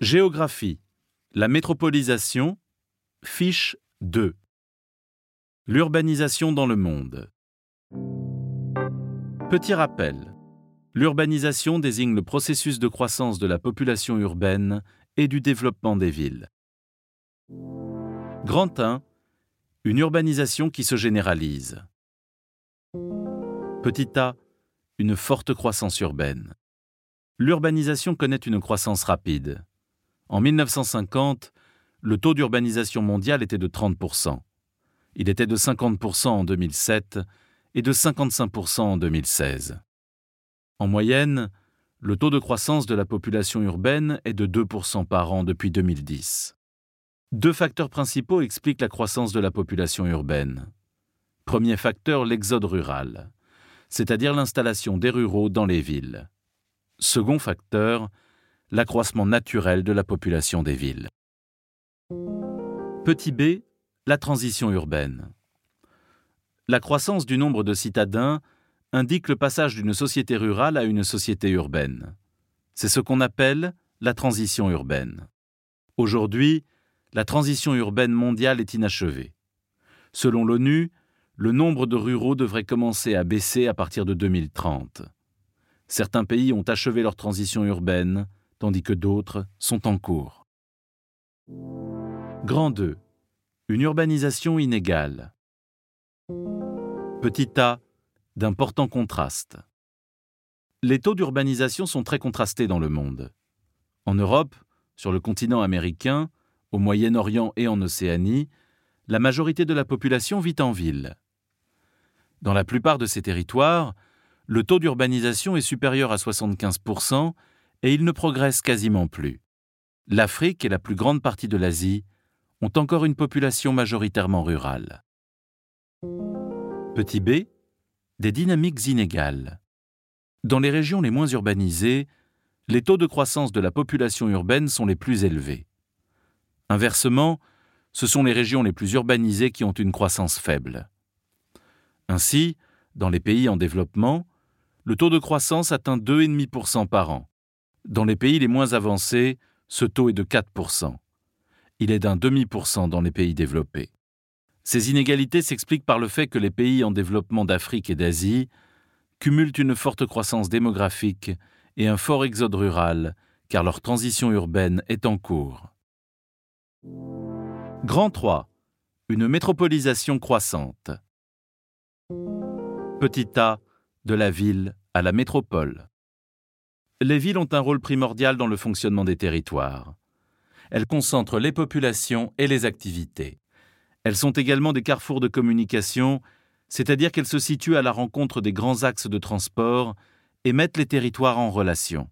Géographie. La métropolisation. Fiche 2. L'urbanisation dans le monde. Petit rappel. L'urbanisation désigne le processus de croissance de la population urbaine et du développement des villes. Grand 1. Une urbanisation qui se généralise. Petit a. Une forte croissance urbaine. L'urbanisation connaît une croissance rapide. En 1950, le taux d'urbanisation mondial était de 30%. Il était de 50% en 2007 et de 55% en 2016. En moyenne, le taux de croissance de la population urbaine est de 2% par an depuis 2010. Deux facteurs principaux expliquent la croissance de la population urbaine. Premier facteur, l'exode rural, c'est-à-dire l'installation des ruraux dans les villes. Second facteur, l'accroissement naturel de la population des villes. Petit b, la transition urbaine. La croissance du nombre de citadins indique le passage d'une société rurale à une société urbaine. C'est ce qu'on appelle la transition urbaine. Aujourd'hui, la transition urbaine mondiale est inachevée. Selon l'ONU, le nombre de ruraux devrait commencer à baisser à partir de 2030. Certains pays ont achevé leur transition urbaine, tandis que d'autres sont en cours. Grand 2. Une urbanisation inégale. Petit a, d'importants contrastes. Les taux d'urbanisation sont très contrastés dans le monde. En Europe, sur le continent américain, au Moyen-Orient et en Océanie, la majorité de la population vit en ville. Dans la plupart de ces territoires, le taux d'urbanisation est supérieur à 75% et il ne progresse quasiment plus. L'Afrique et la plus grande partie de l'Asie ont encore une population majoritairement rurale. Petit b, des dynamiques inégales. Dans les régions les moins urbanisées, les taux de croissance de la population urbaine sont les plus élevés. Inversement, ce sont les régions les plus urbanisées qui ont une croissance faible. Ainsi, dans les pays en développement, le taux de croissance atteint 2,5% par an. Dans les pays les moins avancés, ce taux est de 4%. Il est d'un demi-pour dans les pays développés. Ces inégalités s'expliquent par le fait que les pays en développement d'Afrique et d'Asie cumulent une forte croissance démographique et un fort exode rural, car leur transition urbaine est en cours. Grand 3. Une métropolisation croissante. Petit a, de la ville à la métropole. Les villes ont un rôle primordial dans le fonctionnement des territoires. Elles concentrent les populations et les activités. Elles sont également des carrefours de communication, c'est-à-dire qu'elles se situent à la rencontre des grands axes de transport et mettent les territoires en relation.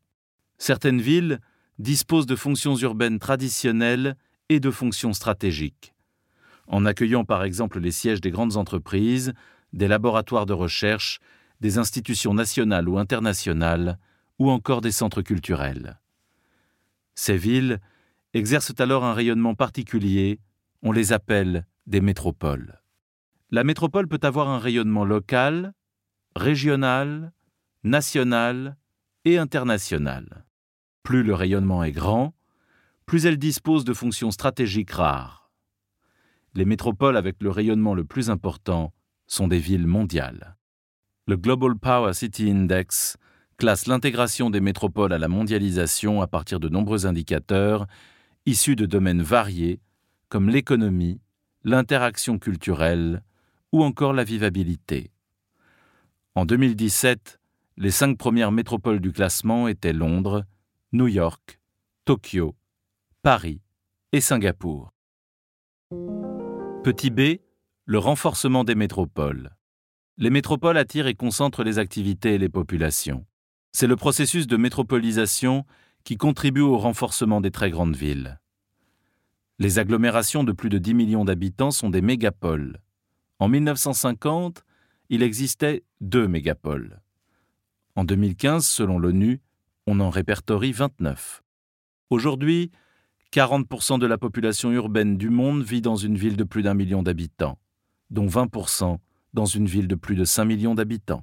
Certaines villes disposent de fonctions urbaines traditionnelles et de fonctions stratégiques. En accueillant par exemple les sièges des grandes entreprises, des laboratoires de recherche, des institutions nationales ou internationales, ou encore des centres culturels. Ces villes exercent alors un rayonnement particulier, on les appelle des métropoles. La métropole peut avoir un rayonnement local, régional, national et international. Plus le rayonnement est grand, plus elle dispose de fonctions stratégiques rares. Les métropoles avec le rayonnement le plus important sont des villes mondiales. Le Global Power City Index classe l'intégration des métropoles à la mondialisation à partir de nombreux indicateurs issus de domaines variés comme l'économie, l'interaction culturelle ou encore la vivabilité. En 2017, les cinq premières métropoles du classement étaient Londres, New York, Tokyo, Paris et Singapour. Petit b, le renforcement des métropoles. Les métropoles attirent et concentrent les activités et les populations. C'est le processus de métropolisation qui contribue au renforcement des très grandes villes. Les agglomérations de plus de 10 millions d'habitants sont des mégapoles. En 1950, il existait deux mégapoles. En 2015, selon l'ONU, on en répertorie 29. Aujourd'hui, 40% de la population urbaine du monde vit dans une ville de plus d'un million d'habitants, dont 20% dans une ville de plus de 5 millions d'habitants.